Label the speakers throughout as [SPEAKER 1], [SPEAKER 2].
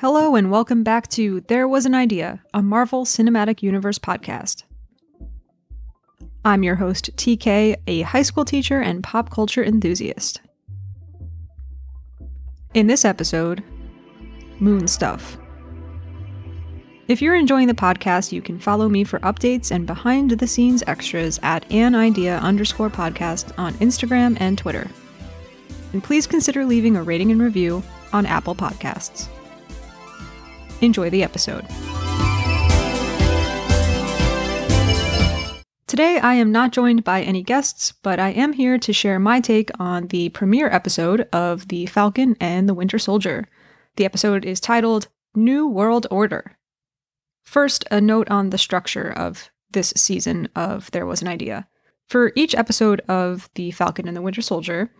[SPEAKER 1] Hello, and welcome back to There Was an Idea, a Marvel Cinematic Universe podcast. I'm your host, TK, a high school teacher and pop culture enthusiast. In this episode, Moon Stuff. If you're enjoying the podcast, you can follow me for updates and behind the scenes extras at an idea underscore podcast on Instagram and Twitter. And please consider leaving a rating and review on Apple Podcasts. Enjoy the episode. Today, I am not joined by any guests, but I am here to share my take on the premiere episode of The Falcon and the Winter Soldier. The episode is titled New World Order. First, a note on the structure of this season of There Was an Idea. For each episode of The Falcon and the Winter Soldier,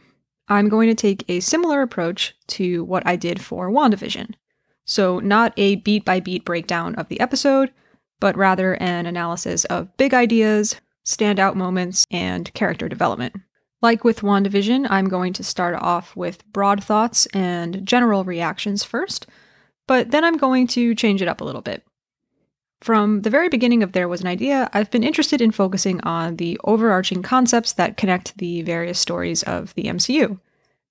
[SPEAKER 1] I'm going to take a similar approach to what I did for WandaVision. So, not a beat by beat breakdown of the episode, but rather an analysis of big ideas, standout moments, and character development. Like with WandaVision, I'm going to start off with broad thoughts and general reactions first, but then I'm going to change it up a little bit. From the very beginning of There Was an Idea, I've been interested in focusing on the overarching concepts that connect the various stories of the MCU.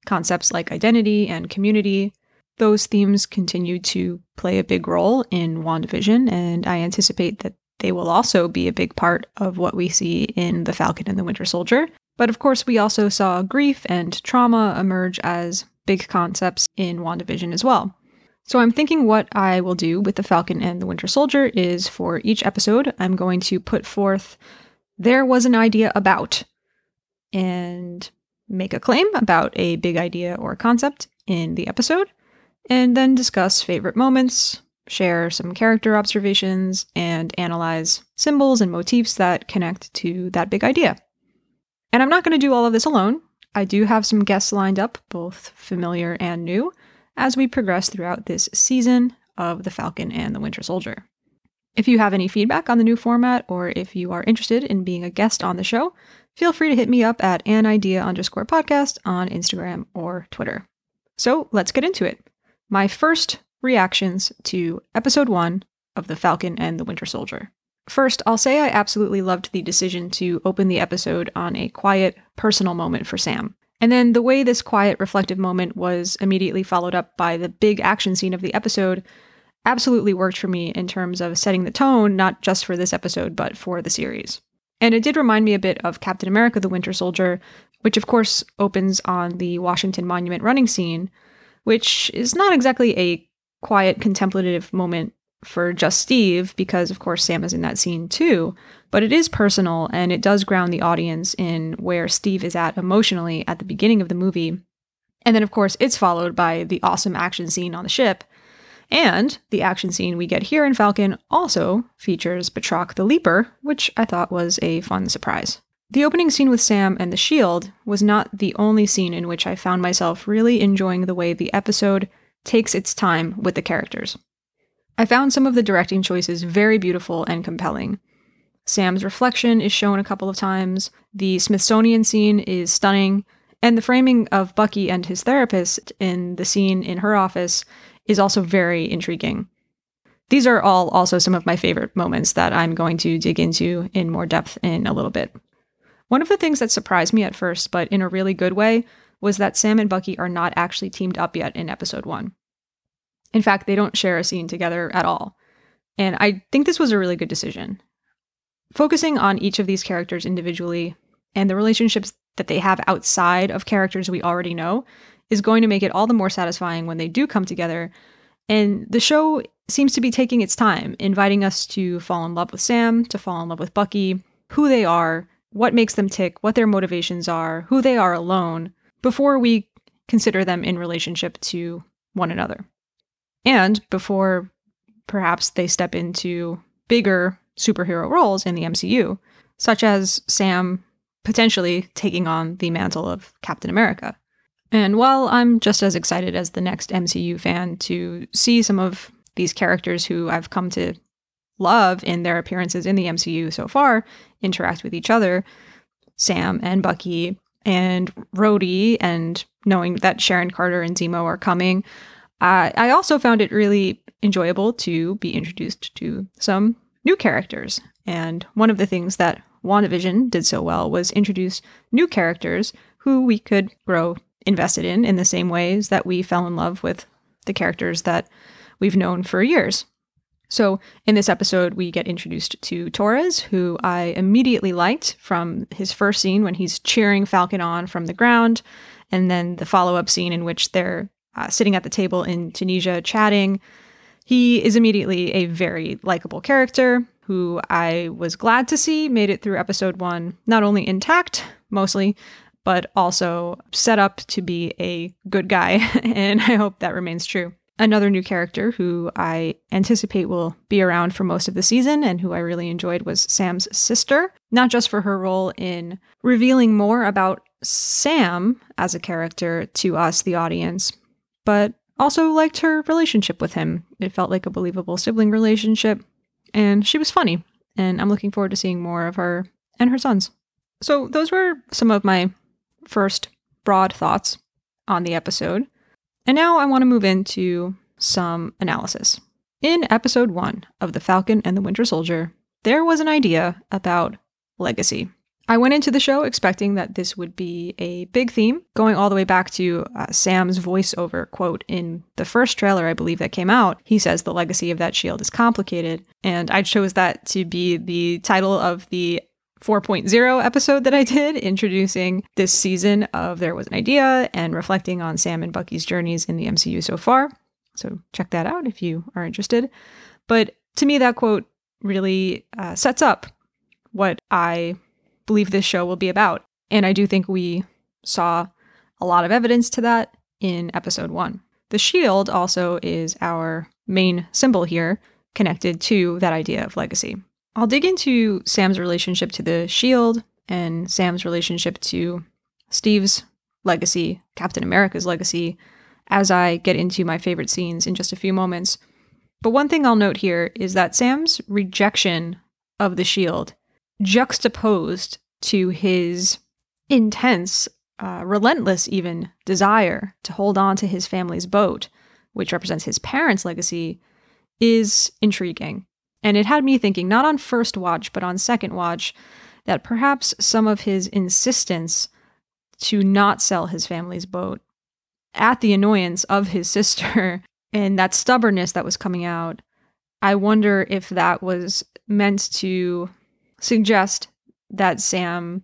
[SPEAKER 1] Concepts like identity and community, those themes continue to play a big role in WandaVision, and I anticipate that they will also be a big part of what we see in The Falcon and the Winter Soldier. But of course, we also saw grief and trauma emerge as big concepts in WandaVision as well. So I'm thinking what I will do with The Falcon and the Winter Soldier is for each episode, I'm going to put forth there was an idea about and make a claim about a big idea or concept in the episode and then discuss favorite moments, share some character observations, and analyze symbols and motifs that connect to that big idea. And I'm not going to do all of this alone. I do have some guests lined up, both familiar and new, as we progress throughout this season of The Falcon and the Winter Soldier. If you have any feedback on the new format, or if you are interested in being a guest on the show, feel free to hit me up at an idea underscore podcast on Instagram or Twitter. So let's get into it my first reactions to episode one of The Falcon and the Winter Soldier. First, I'll say I absolutely loved the decision to open the episode on a quiet, personal moment for Sam. And then the way this quiet, reflective moment was immediately followed up by the big action scene of the episode absolutely worked for me in terms of setting the tone, not just for this episode, but for the series. And it did remind me a bit of Captain America the Winter Soldier, which of course opens on the Washington Monument running scene, which is not exactly a quiet, contemplative moment for just Steve, because of course Sam is in that scene too, but it is personal and it does ground the audience in where Steve is at emotionally at the beginning of the movie. And then, of course, it's followed by the awesome action scene on the ship. And the action scene we get here in Falcon also features Batroc the Leaper, which I thought was a fun surprise. The opening scene with Sam and the shield was not the only scene in which I found myself really enjoying the way the episode takes its time with the characters. I found some of the directing choices very beautiful and compelling. Sam's reflection is shown a couple of times, the Smithsonian scene is stunning, and the framing of Bucky and his therapist in the scene in her office is also very intriguing. These are all also some of my favorite moments that I'm going to dig into in more depth in a little bit. One of the things that surprised me at first, but in a really good way, was that Sam and Bucky are not actually teamed up yet in episode one. In fact, they don't share a scene together at all. And I think this was a really good decision. Focusing on each of these characters individually and the relationships that they have outside of characters we already know is going to make it all the more satisfying when they do come together. And the show seems to be taking its time, inviting us to fall in love with Sam, to fall in love with Bucky, who they are, what makes them tick, what their motivations are, who they are alone, before we consider them in relationship to one another. And before perhaps they step into bigger superhero roles in the MCU, such as Sam potentially taking on the mantle of Captain America. And while I'm just as excited as the next MCU fan to see some of these characters who I've come to love in their appearances in the MCU so far interact with each other, Sam and Bucky and Rhodey, and knowing that Sharon Carter and Zemo are coming, I, I also found it really enjoyable to be introduced to some new characters. And one of the things that WandaVision did so well was introduce new characters who we could grow invested in in the same ways that we fell in love with the characters that we've known for years. So, in this episode, we get introduced to Torres, who I immediately liked from his first scene when he's cheering Falcon on from the ground, and then the follow up scene in which they're uh, sitting at the table in Tunisia chatting. He is immediately a very likable character who I was glad to see made it through episode one, not only intact, mostly, but also set up to be a good guy. and I hope that remains true. Another new character who I anticipate will be around for most of the season and who I really enjoyed was Sam's sister, not just for her role in revealing more about Sam as a character to us, the audience, but also liked her relationship with him. It felt like a believable sibling relationship, and she was funny, and I'm looking forward to seeing more of her and her sons. So, those were some of my first broad thoughts on the episode. And now I want to move into some analysis. In episode one of The Falcon and the Winter Soldier, there was an idea about legacy. I went into the show expecting that this would be a big theme, going all the way back to uh, Sam's voiceover quote in the first trailer, I believe, that came out. He says the legacy of that shield is complicated. And I chose that to be the title of the 4.0 episode that I did, introducing this season of There Was an Idea and reflecting on Sam and Bucky's journeys in the MCU so far. So check that out if you are interested. But to me, that quote really uh, sets up what I believe this show will be about. And I do think we saw a lot of evidence to that in episode one. The shield also is our main symbol here, connected to that idea of legacy. I'll dig into Sam's relationship to the shield and Sam's relationship to Steve's legacy, Captain America's legacy, as I get into my favorite scenes in just a few moments. But one thing I'll note here is that Sam's rejection of the shield, juxtaposed to his intense, uh, relentless even desire to hold on to his family's boat, which represents his parents' legacy, is intriguing. And it had me thinking, not on first watch, but on second watch, that perhaps some of his insistence to not sell his family's boat at the annoyance of his sister and that stubbornness that was coming out, I wonder if that was meant to suggest that Sam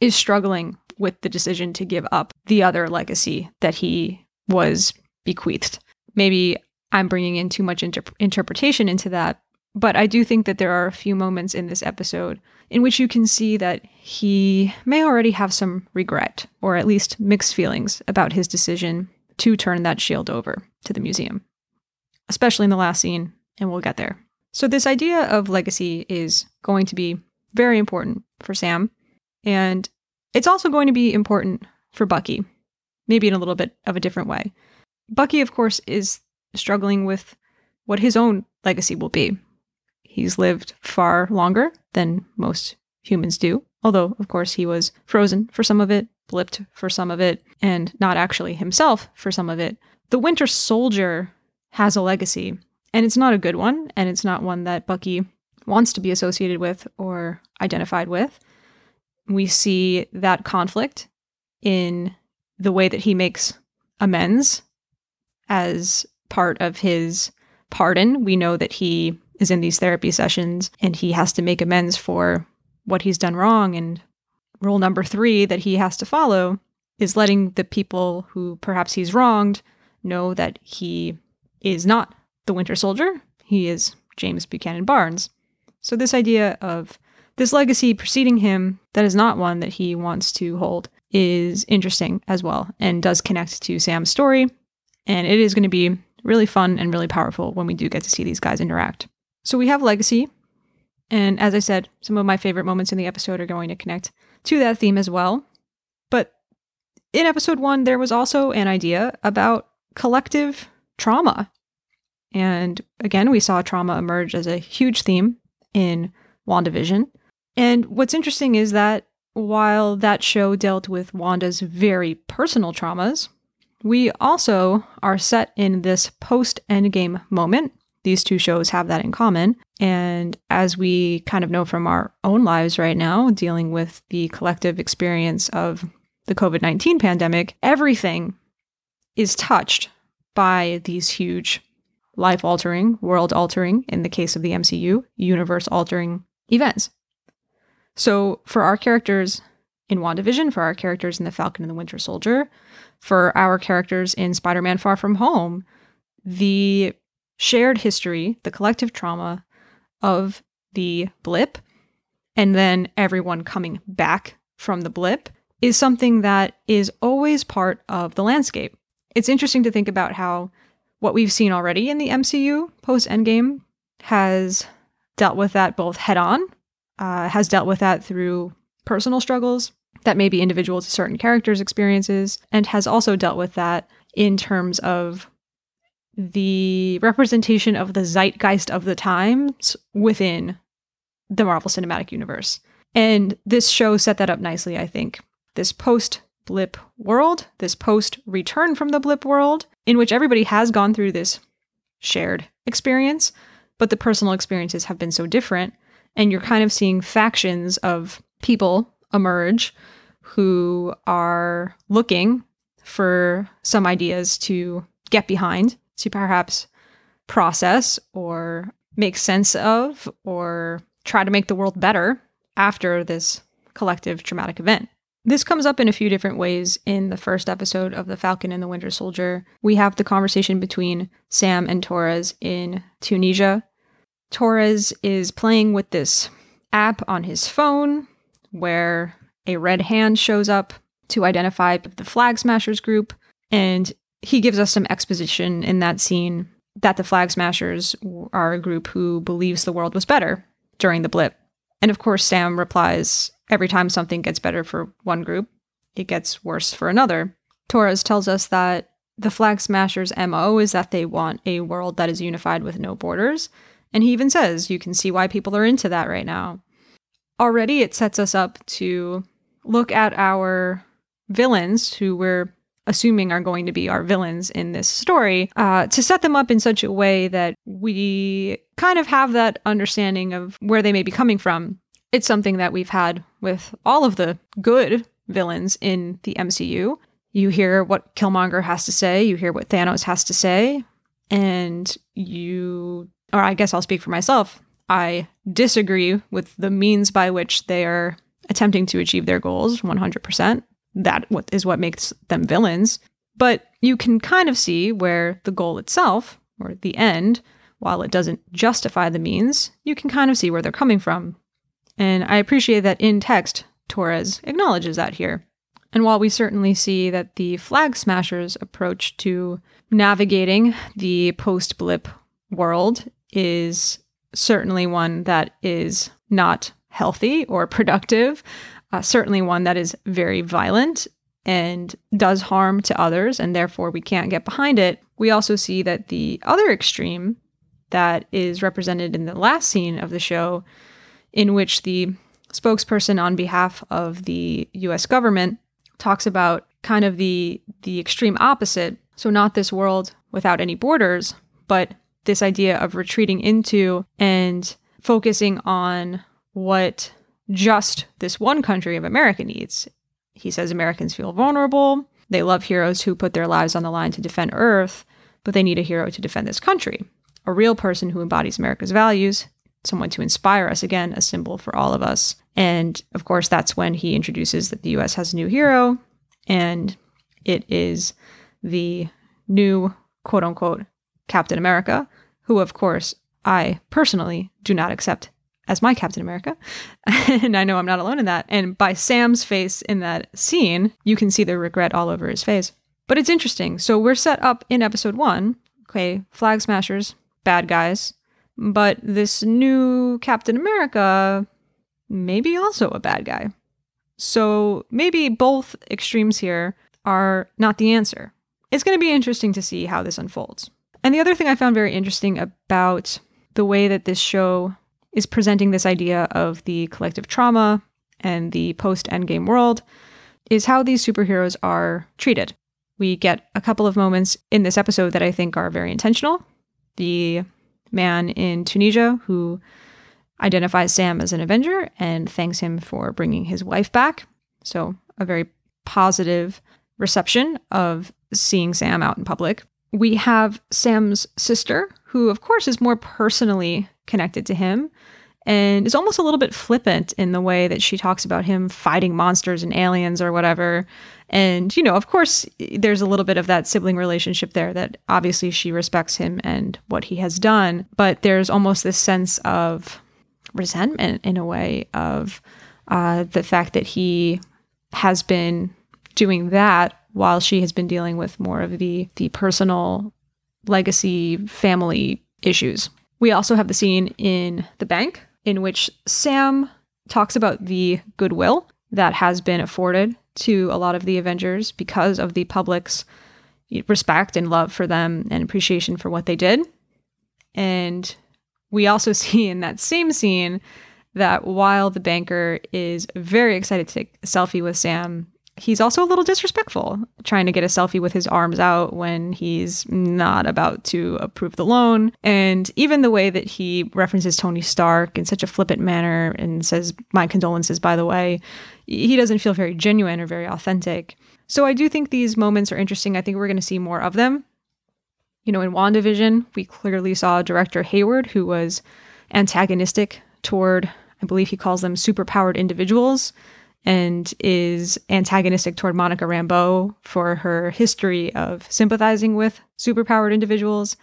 [SPEAKER 1] is struggling with the decision to give up the other legacy that he was bequeathed. Maybe I'm bringing in too much inter- interpretation into that, but I do think that there are a few moments in this episode in which you can see that he may already have some regret, or at least mixed feelings, about his decision to turn that shield over to the museum, especially in the last scene, and we'll get there. So, this idea of legacy is going to be very important for Sam, and it's also going to be important for Bucky, maybe in a little bit of a different way. Bucky, of course, is struggling with what his own legacy will be He's lived far longer than most humans do, although, of course, he was frozen for some of it, blipped for some of it, and not actually himself for some of it. The Winter Soldier has a legacy, and it's not a good one, and it's not one that Bucky wants to be associated with or identified with. We see that conflict in the way that he makes amends as part of his pardon. We know that he is in these therapy sessions and he has to make amends for what he's done wrong. And rule number three that he has to follow is letting the people who perhaps he's wronged know that he is not the Winter Soldier. He is James Buchanan Barnes. So, this idea of this legacy preceding him that is not one that he wants to hold is interesting as well and does connect to Sam's story. And it is going to be really fun and really powerful when we do get to see these guys interact. So we have Legacy. And as I said, some of my favorite moments in the episode are going to connect to that theme as well. But in episode one, there was also an idea about collective trauma. And again, we saw trauma emerge as a huge theme in WandaVision. And what's interesting is that while that show dealt with Wanda's very personal traumas, We also are set in this post Endgame moment. These two shows have that in common. And as we kind of know from our own lives right now, dealing with the collective experience of the COVID 19 pandemic, everything is touched by these huge life altering, world altering, in the case of the MCU, universe altering events. So for our characters in WandaVision, for our characters in The Falcon and the Winter Soldier, for our characters in Spider Man Far From Home, the shared history, the collective trauma of the blip, and then everyone coming back from the blip is something that is always part of the landscape. It's interesting to think about how what we've seen already in the MCU post Endgame has dealt with that both head on, uh, has dealt with that through personal struggles that may be individual to certain characters' experiences, and has also dealt with that in terms of the representation of the zeitgeist of the times within the Marvel Cinematic Universe. And this show set that up nicely, I think. This post blip world, this post return from the blip world, in which everybody has gone through this shared experience, but the personal experiences have been so different. And you're kind of seeing factions of people emerge who are looking for some ideas to get behind, to perhaps process or make sense of, or try to make the world better after this collective traumatic event. This comes up in a few different ways in the first episode of The Falcon and the Winter Soldier. We have the conversation between Sam and Torres in Tunisia. Torres is playing with this app on his phone where a red hand shows up to identify the Flag Smashers group, and he gives us some exposition in that scene that the Flag Smashers are a group who believes the world was better during the blip. And of course, Sam replies, every time something gets better for one group, it gets worse for another. Torres tells us that the Flag Smashers' MO is that they want a world that is unified with no borders. And he even says, you can see why people are into that right now. Already, it sets us up to look at our villains, who we're assuming are going to be our villains in this story, uh, to set them up in such a way that we kind of have that understanding of where they may be coming from it's something that we've had with all of the good villains in the MCU. You hear what Killmonger has to say, you hear what Thanos has to say, and you, or I guess I'll speak for myself, I disagree with the means by which they are attempting to achieve their goals 100%. That is what makes them villains. But you can kind of see where the goal itself, or the end, while it doesn't justify the means, you can kind of see where they're coming from. And I appreciate that in text, Torres acknowledges that here. And while we certainly see that the Flag Smashers' approach to navigating the post blip world is certainly one that is not healthy or productive, uh, certainly one that is very violent and does harm to others, and therefore we can't get behind it. We also see that the other extreme that is represented in the last scene of the show in which the spokesperson on behalf of the US government talks about kind of the the extreme opposite. So not this world without any borders, but this idea of retreating into and focusing on what just this one country of America needs. He says Americans feel vulnerable. They love heroes who put their lives on the line to defend Earth, but they need a hero to defend this country. A real person who embodies America's values someone to inspire us again, a symbol for all of us. And of course, that's when he introduces that the US has a new hero, and it is the new quote unquote Captain America, who, of course, I personally do not accept as my Captain America. and I know I'm not alone in that. And by Sam's face in that scene, you can see the regret all over his face. But it's interesting. So we're set up in episode one. Okay, flag smashers, bad guys. But this new Captain America maybe also a bad guy. So maybe both extremes here are not the answer. It's going to be interesting to see how this unfolds. And the other thing I found very interesting about the way that this show is presenting this idea of the collective trauma and the post endgame world is how these superheroes are treated. We get a couple of moments in this episode that I think are very intentional. The man in Tunisia who identifies Sam as an Avenger and thanks him for bringing his wife back. So, a very positive reception of seeing Sam out in public. We have Sam's sister, who, of course, is more personally connected to him and is almost a little bit flippant in the way that she talks about him fighting monsters and aliens or whatever. And, you know, of course, there's a little bit of that sibling relationship there that obviously she respects him and what he has done. But there's almost this sense of resentment in a way of uh, the fact that he has been doing that while she has been dealing with more of the the personal legacy family issues. We also have the scene in the bank in which Sam talks about the goodwill that has been afforded to a lot of the Avengers because of the public's respect and love for them and appreciation for what they did. And we also see in that same scene that while the banker is very excited to take a selfie with Sam, he's also a little disrespectful, trying to get a selfie with his arms out when he's not about to approve the loan. And even the way that he references Tony Stark in such a flippant manner and says, My condolences, by the way, he doesn't feel very genuine or very authentic. So I do think these moments are interesting. I think we're going to see more of them. You know, in WandaVision, we clearly saw director Hayward, who was antagonistic toward, I believe he calls them superpowered individuals and is antagonistic toward Monica Rambeau for her history of sympathizing with superpowered individuals.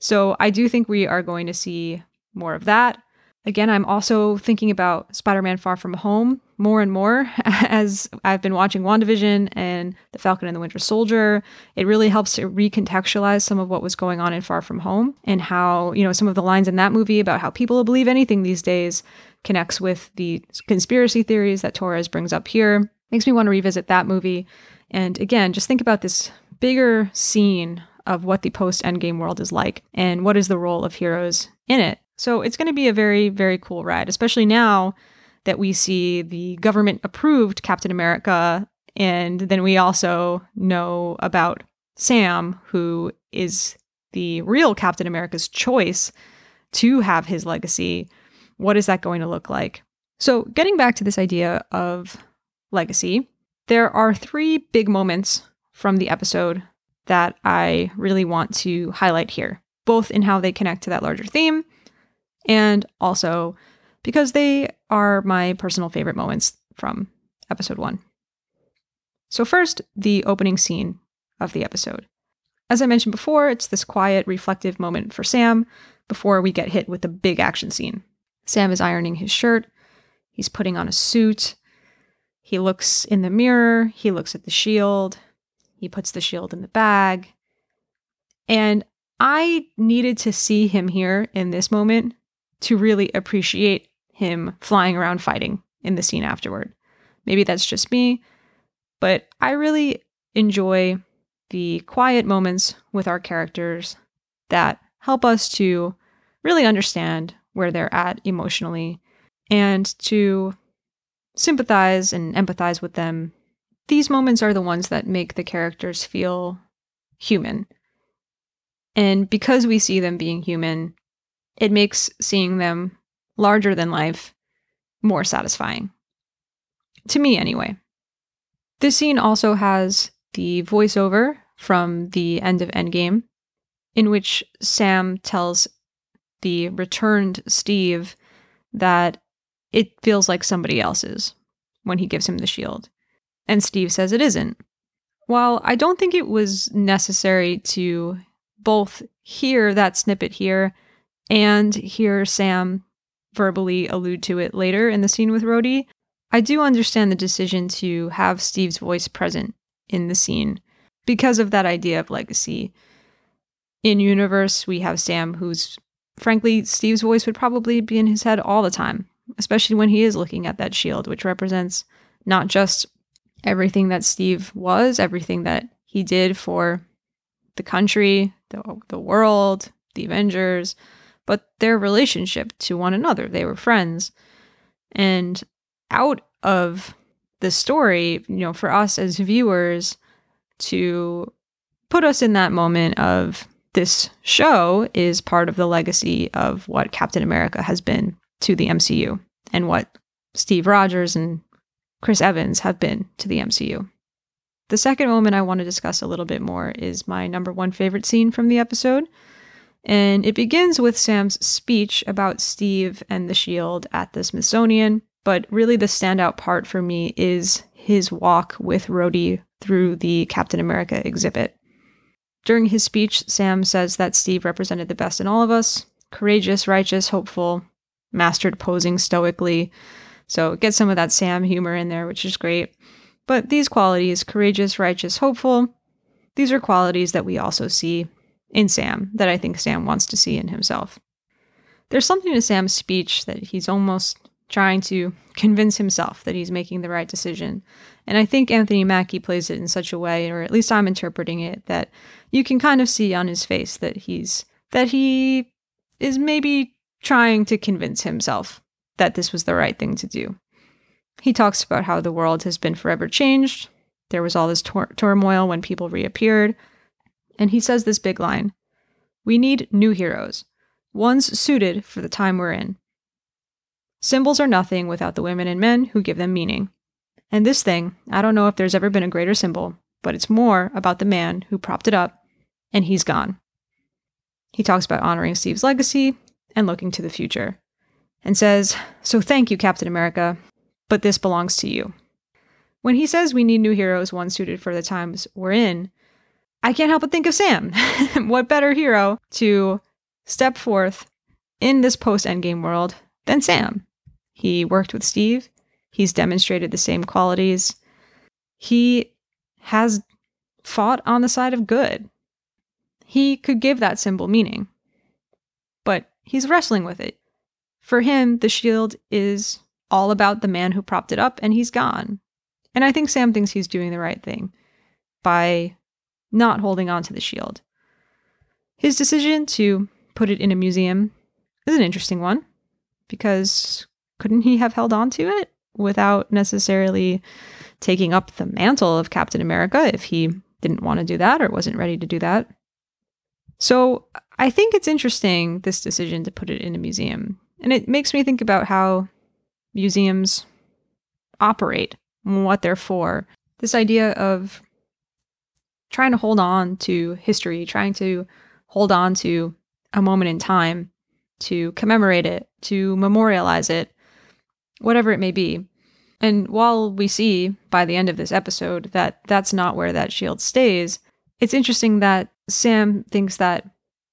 [SPEAKER 1] So I do think we are going to see more of that. Again, I'm also thinking about Spider Man Far From Home more and more as I've been watching WandaVision and The Falcon and the Winter Soldier. It really helps to recontextualize some of what was going on in Far From Home and how, you know, some of the lines in that movie about how people believe anything these days connects with the conspiracy theories that Torres brings up here. Makes me want to revisit that movie. And again, just think about this bigger scene of what the post Endgame world is like and what is the role of heroes in it. So it's going to be a very, very cool ride, especially now that we see the government approved Captain America. And then we also know about Sam, who is the real Captain America's choice to have his legacy. What is that going to look like? So, getting back to this idea of legacy, there are three big moments from the episode that I really want to highlight here, both in how they connect to that larger theme and also because they are my personal favorite moments from episode one. So, first, the opening scene of the episode. As I mentioned before, it's this quiet, reflective moment for Sam before we get hit with the big action scene. Sam is ironing his shirt, he's putting on a suit, he looks in the mirror, he looks at the shield, he puts the shield in the bag. And I needed to see him here in this moment to really appreciate him flying around fighting in the scene afterward. Maybe that's just me, but I really enjoy the quiet moments with our characters that help us to really understand where they're at emotionally and to sympathize and empathize with them. These moments are the ones that make the characters feel human. And because we see them being human, it makes seeing them larger than life, more satisfying. To me, anyway. This scene also has the voiceover from the end of Endgame, in which Sam tells the returned Steve that it feels like somebody else's when he gives him the shield. And Steve says it isn't. While I don't think it was necessary to both hear that snippet here and hear Sam verbally allude to it later in the scene with Rhodey, I do understand the decision to have Steve's voice present in the scene because of that idea of legacy. In universe, we have Sam, who's frankly, Steve's voice would probably be in his head all the time, especially when he is looking at that shield, which represents not just everything that Steve was, everything that he did for the country, the, the world, the Avengers, but their relationship to one another. They were friends. And out of the story, you know, for us as viewers, to put us in that moment of this show is part of the legacy of what Captain America has been to the MCU and what Steve Rogers and Chris Evans have been to the MCU. The second moment I want to discuss a little bit more is my number one favorite scene from the episode. And it begins with Sam's speech about Steve and the shield at the Smithsonian. But really, the standout part for me is his walk with Rhodey through the Captain America exhibit. During his speech, Sam says that Steve represented the best in all of us courageous, righteous, hopeful, mastered posing stoically. So get some of that Sam humor in there, which is great. But these qualities, courageous, righteous, hopeful, these are qualities that we also see in Sam that I think Sam wants to see in himself. There's something to Sam's speech that he's almost trying to convince himself that he's making the right decision. And I think Anthony Mackie plays it in such a way, or at least I'm interpreting it, that you can kind of see on his face that he's that he is maybe trying to convince himself that this was the right thing to do. He talks about how the world has been forever changed. There was all this tor- turmoil when people reappeared. And he says this big line We need new heroes, ones suited for the time we're in. Symbols are nothing without the women and men who give them meaning. And this thing, I don't know if there's ever been a greater symbol, but it's more about the man who propped it up, and he's gone. He talks about honoring Steve's legacy and looking to the future, and says, So thank you, Captain America, but this belongs to you. When he says we need new heroes, one suited for the times we're in, I can't help but think of Sam. what better hero to step forth in this post Endgame world than Sam? He worked with Steve, He's demonstrated the same qualities. He has fought on the side of good. He could give that symbol meaning, but he's wrestling with it. For him, the shield is all about the man who propped it up, and he's gone. And I think Sam thinks he's doing the right thing by not holding on to the shield. His decision to put it in a museum is an interesting one because couldn't he have held on to it? without necessarily taking up the mantle of Captain America if he didn't want to do that or wasn't ready to do that. So I think it's interesting, this decision to put it in a museum. And it makes me think about how museums operate, what they're for. This idea of trying to hold on to history, trying to hold on to a moment in time, to commemorate it, to memorialize it, whatever it may be. And while we see by the end of this episode that that's not where that shield stays, it's interesting that Sam thinks that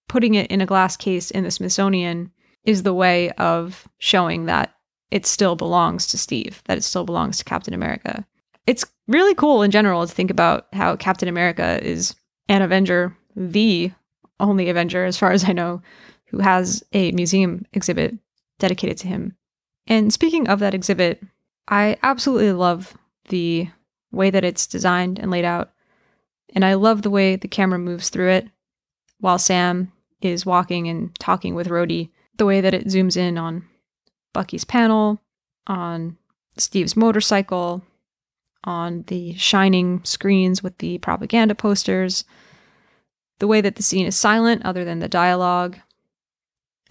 [SPEAKER 1] putting it in a glass case in the Smithsonian is the way of showing that it still belongs to Steve, that it still belongs to Captain America. It's really cool in general to think about how Captain America is an Avenger, the only Avenger, as far as I know, who has a museum exhibit dedicated to him. And speaking of that exhibit, I absolutely love the way that it's designed and laid out. And I love the way the camera moves through it while Sam is walking and talking with Rhodey. The way that it zooms in on Bucky's panel, on Steve's motorcycle, on the shining screens with the propaganda posters, the way that the scene is silent other than the dialogue.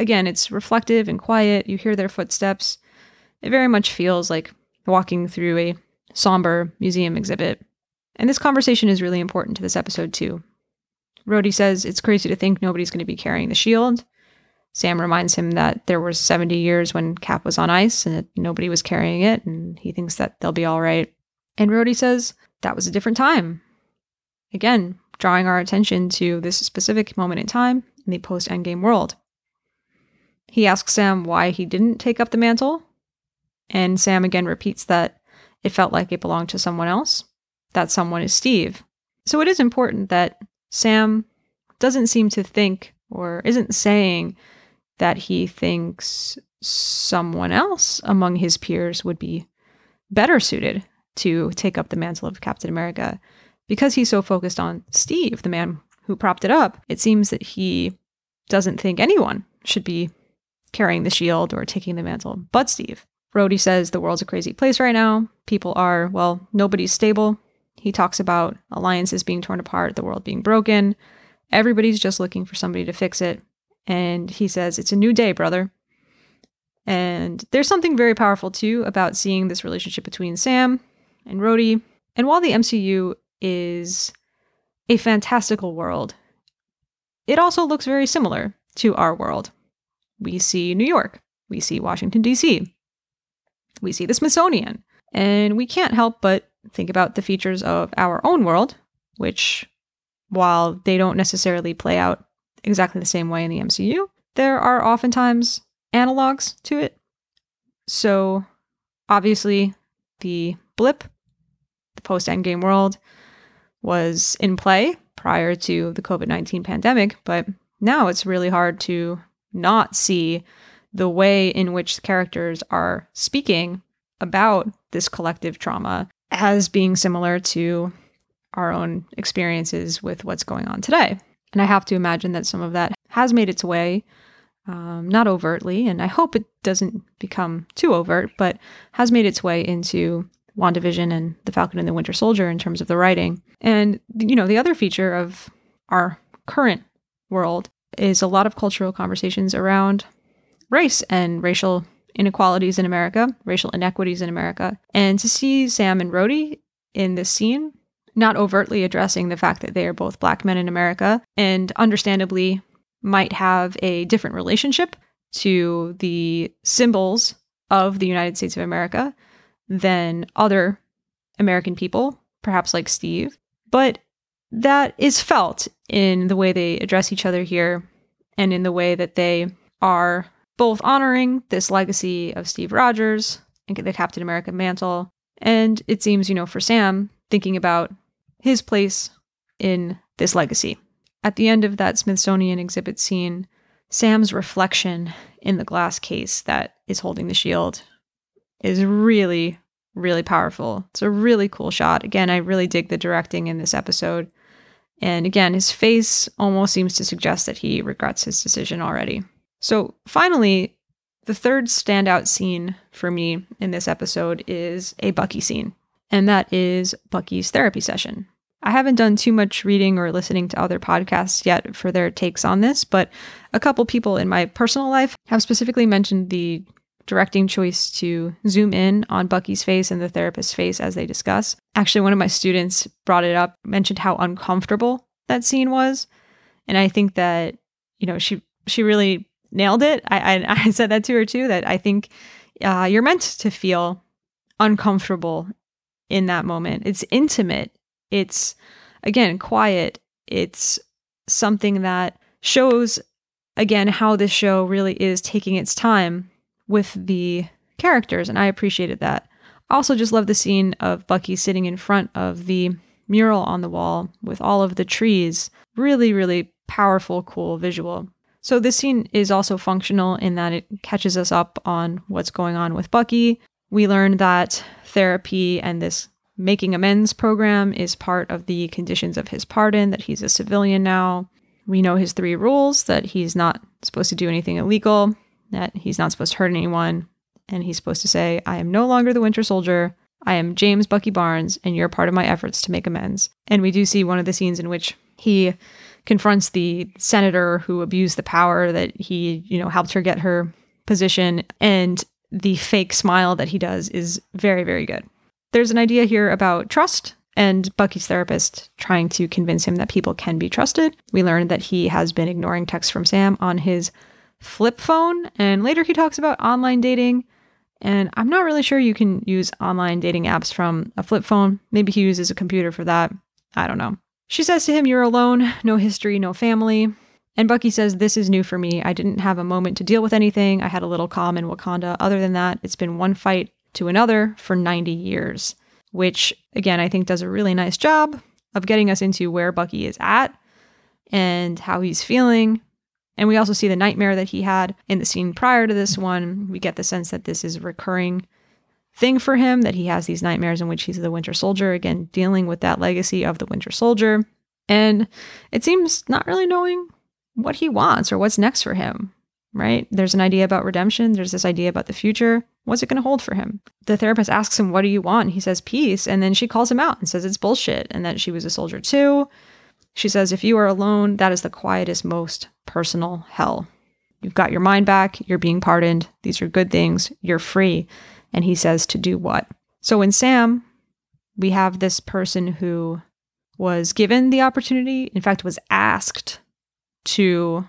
[SPEAKER 1] Again, it's reflective and quiet. You hear their footsteps. It very much feels like walking through a somber museum exhibit. And this conversation is really important to this episode, too. Rhodey says it's crazy to think nobody's going to be carrying the shield. Sam reminds him that there were 70 years when Cap was on ice and nobody was carrying it, and he thinks that they'll be all right. And Rhodey says that was a different time. Again, drawing our attention to this specific moment in time in the post Endgame world. He asks Sam why he didn't take up the mantle, and Sam again repeats that it felt like it belonged to someone else. That someone is Steve. So it is important that Sam doesn't seem to think or isn't saying that he thinks someone else among his peers would be better suited to take up the mantle of Captain America. Because he's so focused on Steve, the man who propped it up, it seems that he doesn't think anyone should be carrying the shield or taking the mantle but Steve. Rhodey says the world's a crazy place right now. People are, well, nobody's stable. He talks about alliances being torn apart, the world being broken. Everybody's just looking for somebody to fix it. And he says, It's a new day, brother. And there's something very powerful too about seeing this relationship between Sam and Rhodey. And while the MCU is a fantastical world, it also looks very similar to our world. We see New York, we see Washington, D.C., we see the Smithsonian, and we can't help but think about the features of our own world, which, while they don't necessarily play out exactly the same way in the MCU, there are oftentimes analogs to it. So, obviously, the blip, the post Endgame world, was in play prior to the COVID 19 pandemic, but now it's really hard to not see the way in which characters are speaking about this collective trauma as being similar to our own experiences with what's going on today. And I have to imagine that some of that has made its way um, not overtly, and I hope it doesn't become too overt, but has made its way into WandaVision and The Falcon and the Winter Soldier in terms of the writing. And, you know, the other feature of our current world is a lot of cultural conversations around race and racial inequalities in America, racial inequities in America. And to see Sam and Rhodey in this scene, not overtly addressing the fact that they are both black men in America and understandably might have a different relationship to the symbols of the United States of America than other American people, perhaps like Steve. But that is felt in the way they address each other here and in the way that they are both honoring this legacy of Steve Rogers and the Captain America mantle. And it seems, you know, for Sam, thinking about his place in this legacy. At the end of that Smithsonian exhibit scene, Sam's reflection in the glass case that is holding the shield is really, really powerful. It's a really cool shot. Again, I really dig the directing in this episode. And again, his face almost seems to suggest that he regrets his decision already. So finally, the third standout scene for me in this episode is a Bucky scene, and that is Bucky's therapy session. I haven't done too much reading or listening to other podcasts yet for their takes on this, but a couple people in my personal life have specifically mentioned the directing choice to zoom in on Bucky's face and the therapist's face as they discuss. Actually, one of my students brought it up, mentioned how uncomfortable that scene was. And I think that, you know, she she really nailed it. I, I, I said that to her too, that I think uh, you're meant to feel uncomfortable in that moment. It's intimate it's, again, quiet. It's something that shows, again, how this show really is taking its time with the characters. And I appreciated that. Also just love the scene of Bucky sitting in front of the mural on the wall with all of the trees. Really, really powerful, cool visual. So this scene is also functional in that it catches us up on what's going on with Bucky. We learn that therapy and this making amends program is part of the conditions of his pardon, that he's a civilian now. We know his three rules that he's not supposed to do anything illegal, that he's not supposed to hurt anyone, and he's supposed to say, I am no longer the Winter Soldier. I am James Bucky Barnes, and you're part of my efforts to make amends. And we do see one of the scenes in which he confronts the senator who abused the power that he, you know, helped her get her position. And the fake smile that he does is very, very good. There's an idea here about trust and Bucky's therapist trying to convince him that people can be trusted. We learn that he has been ignoring texts from Sam on his flip phone, and later he talks about online dating. And I'm not really sure you can use online dating apps from a flip phone. Maybe he uses a computer for that. I don't know. She says to him, You're alone, no history, no family. And Bucky says, This is new for me. I didn't have a moment to deal with anything. I had a little calm in Wakanda. Other than that, it's been one fight to another for 90 years, which again, I think does a really nice job of getting us into where Bucky is at and how he's feeling. And we also see the nightmare that he had in the scene prior to this one. We get the sense that this is a recurring thing for him, that he has these nightmares in which he's the Winter Soldier, again, dealing with that legacy of the Winter Soldier. And it seems not really knowing what he wants or what's next for him. right? There's an idea about redemption, there's this idea about the future. What's it going to hold for him? The therapist asks him, What do you want? he says, Peace. And then she calls him out and says it's bullshit and that she was a soldier too. She says, If you are alone, that is the quietest, most personal hell. You've got your mind back. You're being pardoned. These are good things. You're free. And he says to do what? So in Sam, we have this person who was given the opportunity, in fact, was asked to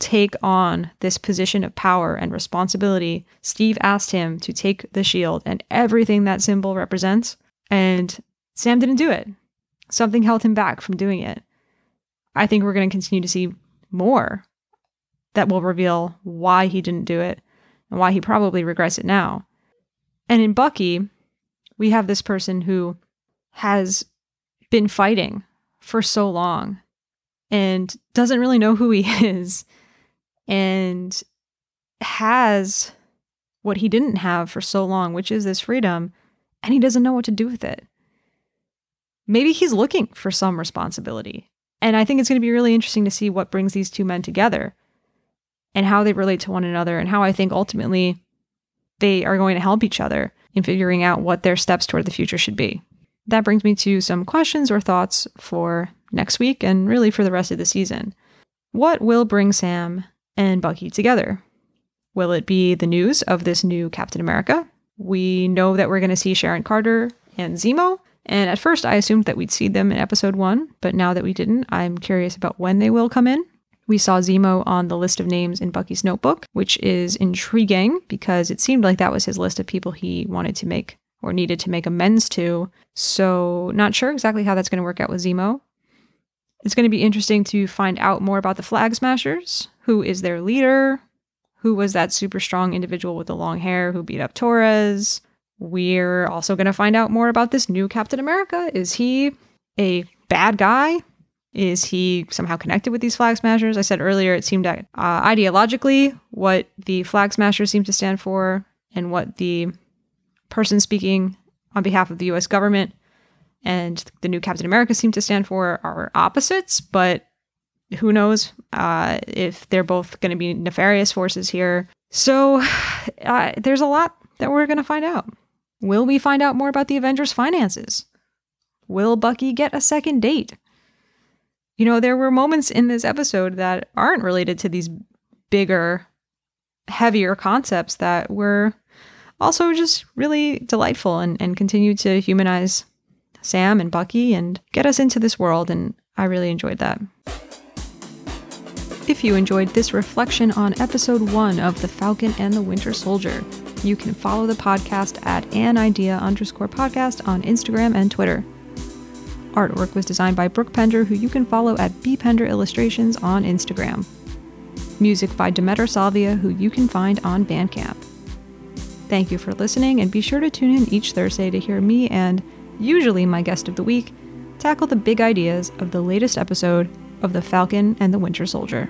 [SPEAKER 1] take on this position of power and responsibility. Steve asked him to take the shield and everything that symbol represents, and Sam didn't do it. Something held him back from doing it. I think we're going to continue to see more that will reveal why he didn't do it and why he probably regrets it now. And in Bucky, we have this person who has been fighting for so long and doesn't really know who he is and has what he didn't have for so long, which is this freedom, and he doesn't know what to do with it. Maybe he's looking for some responsibility. And I think it's going to be really interesting to see what brings these two men together and how they relate to one another, and how I think ultimately they are going to help each other in figuring out what their steps toward the future should be. That brings me to some questions or thoughts for next week and really for the rest of the season. What will bring Sam and Bucky together? Will it be the news of this new Captain America? We know that we're going to see Sharon Carter and Zemo, and at first I assumed that we'd see them in episode one, but now that we didn't, I'm curious about when they will come in. We saw Zemo on the list of names in Bucky's notebook, which is intriguing because it seemed like that was his list of people he wanted to make or needed to make amends to. So, not sure exactly how that's going to work out with Zemo. It's going to be interesting to find out more about the Flag Smashers. Who is their leader? Who was that super strong individual with the long hair who beat up Torres? We're also going to find out more about this new Captain America. Is he a bad guy? Is he somehow connected with these flag smashers? I said earlier it seemed uh, ideologically, what the flag smashers seem to stand for and what the person speaking on behalf of the US government and the new Captain America seem to stand for are opposites, but who knows uh, if they're both going to be nefarious forces here. So uh, there's a lot that we're going to find out. Will we find out more about the Avengers' finances? Will Bucky get a second date? You know, there were moments in this episode that aren't related to these bigger, heavier concepts that were also just really delightful and, and continue to humanize Sam and Bucky and get us into this world. And I really enjoyed that. If you enjoyed this reflection on episode one of The Falcon and the Winter Soldier, you can follow the podcast at an idea underscore podcast on Instagram and Twitter. Artwork was designed by Brooke Pender, who you can follow at bpender illustrations on Instagram. Music by Demeter Salvia, who you can find on Bandcamp. Thank you for listening, and be sure to tune in each Thursday to hear me and, usually my guest of the week, tackle the big ideas of the latest episode of The Falcon and the Winter Soldier.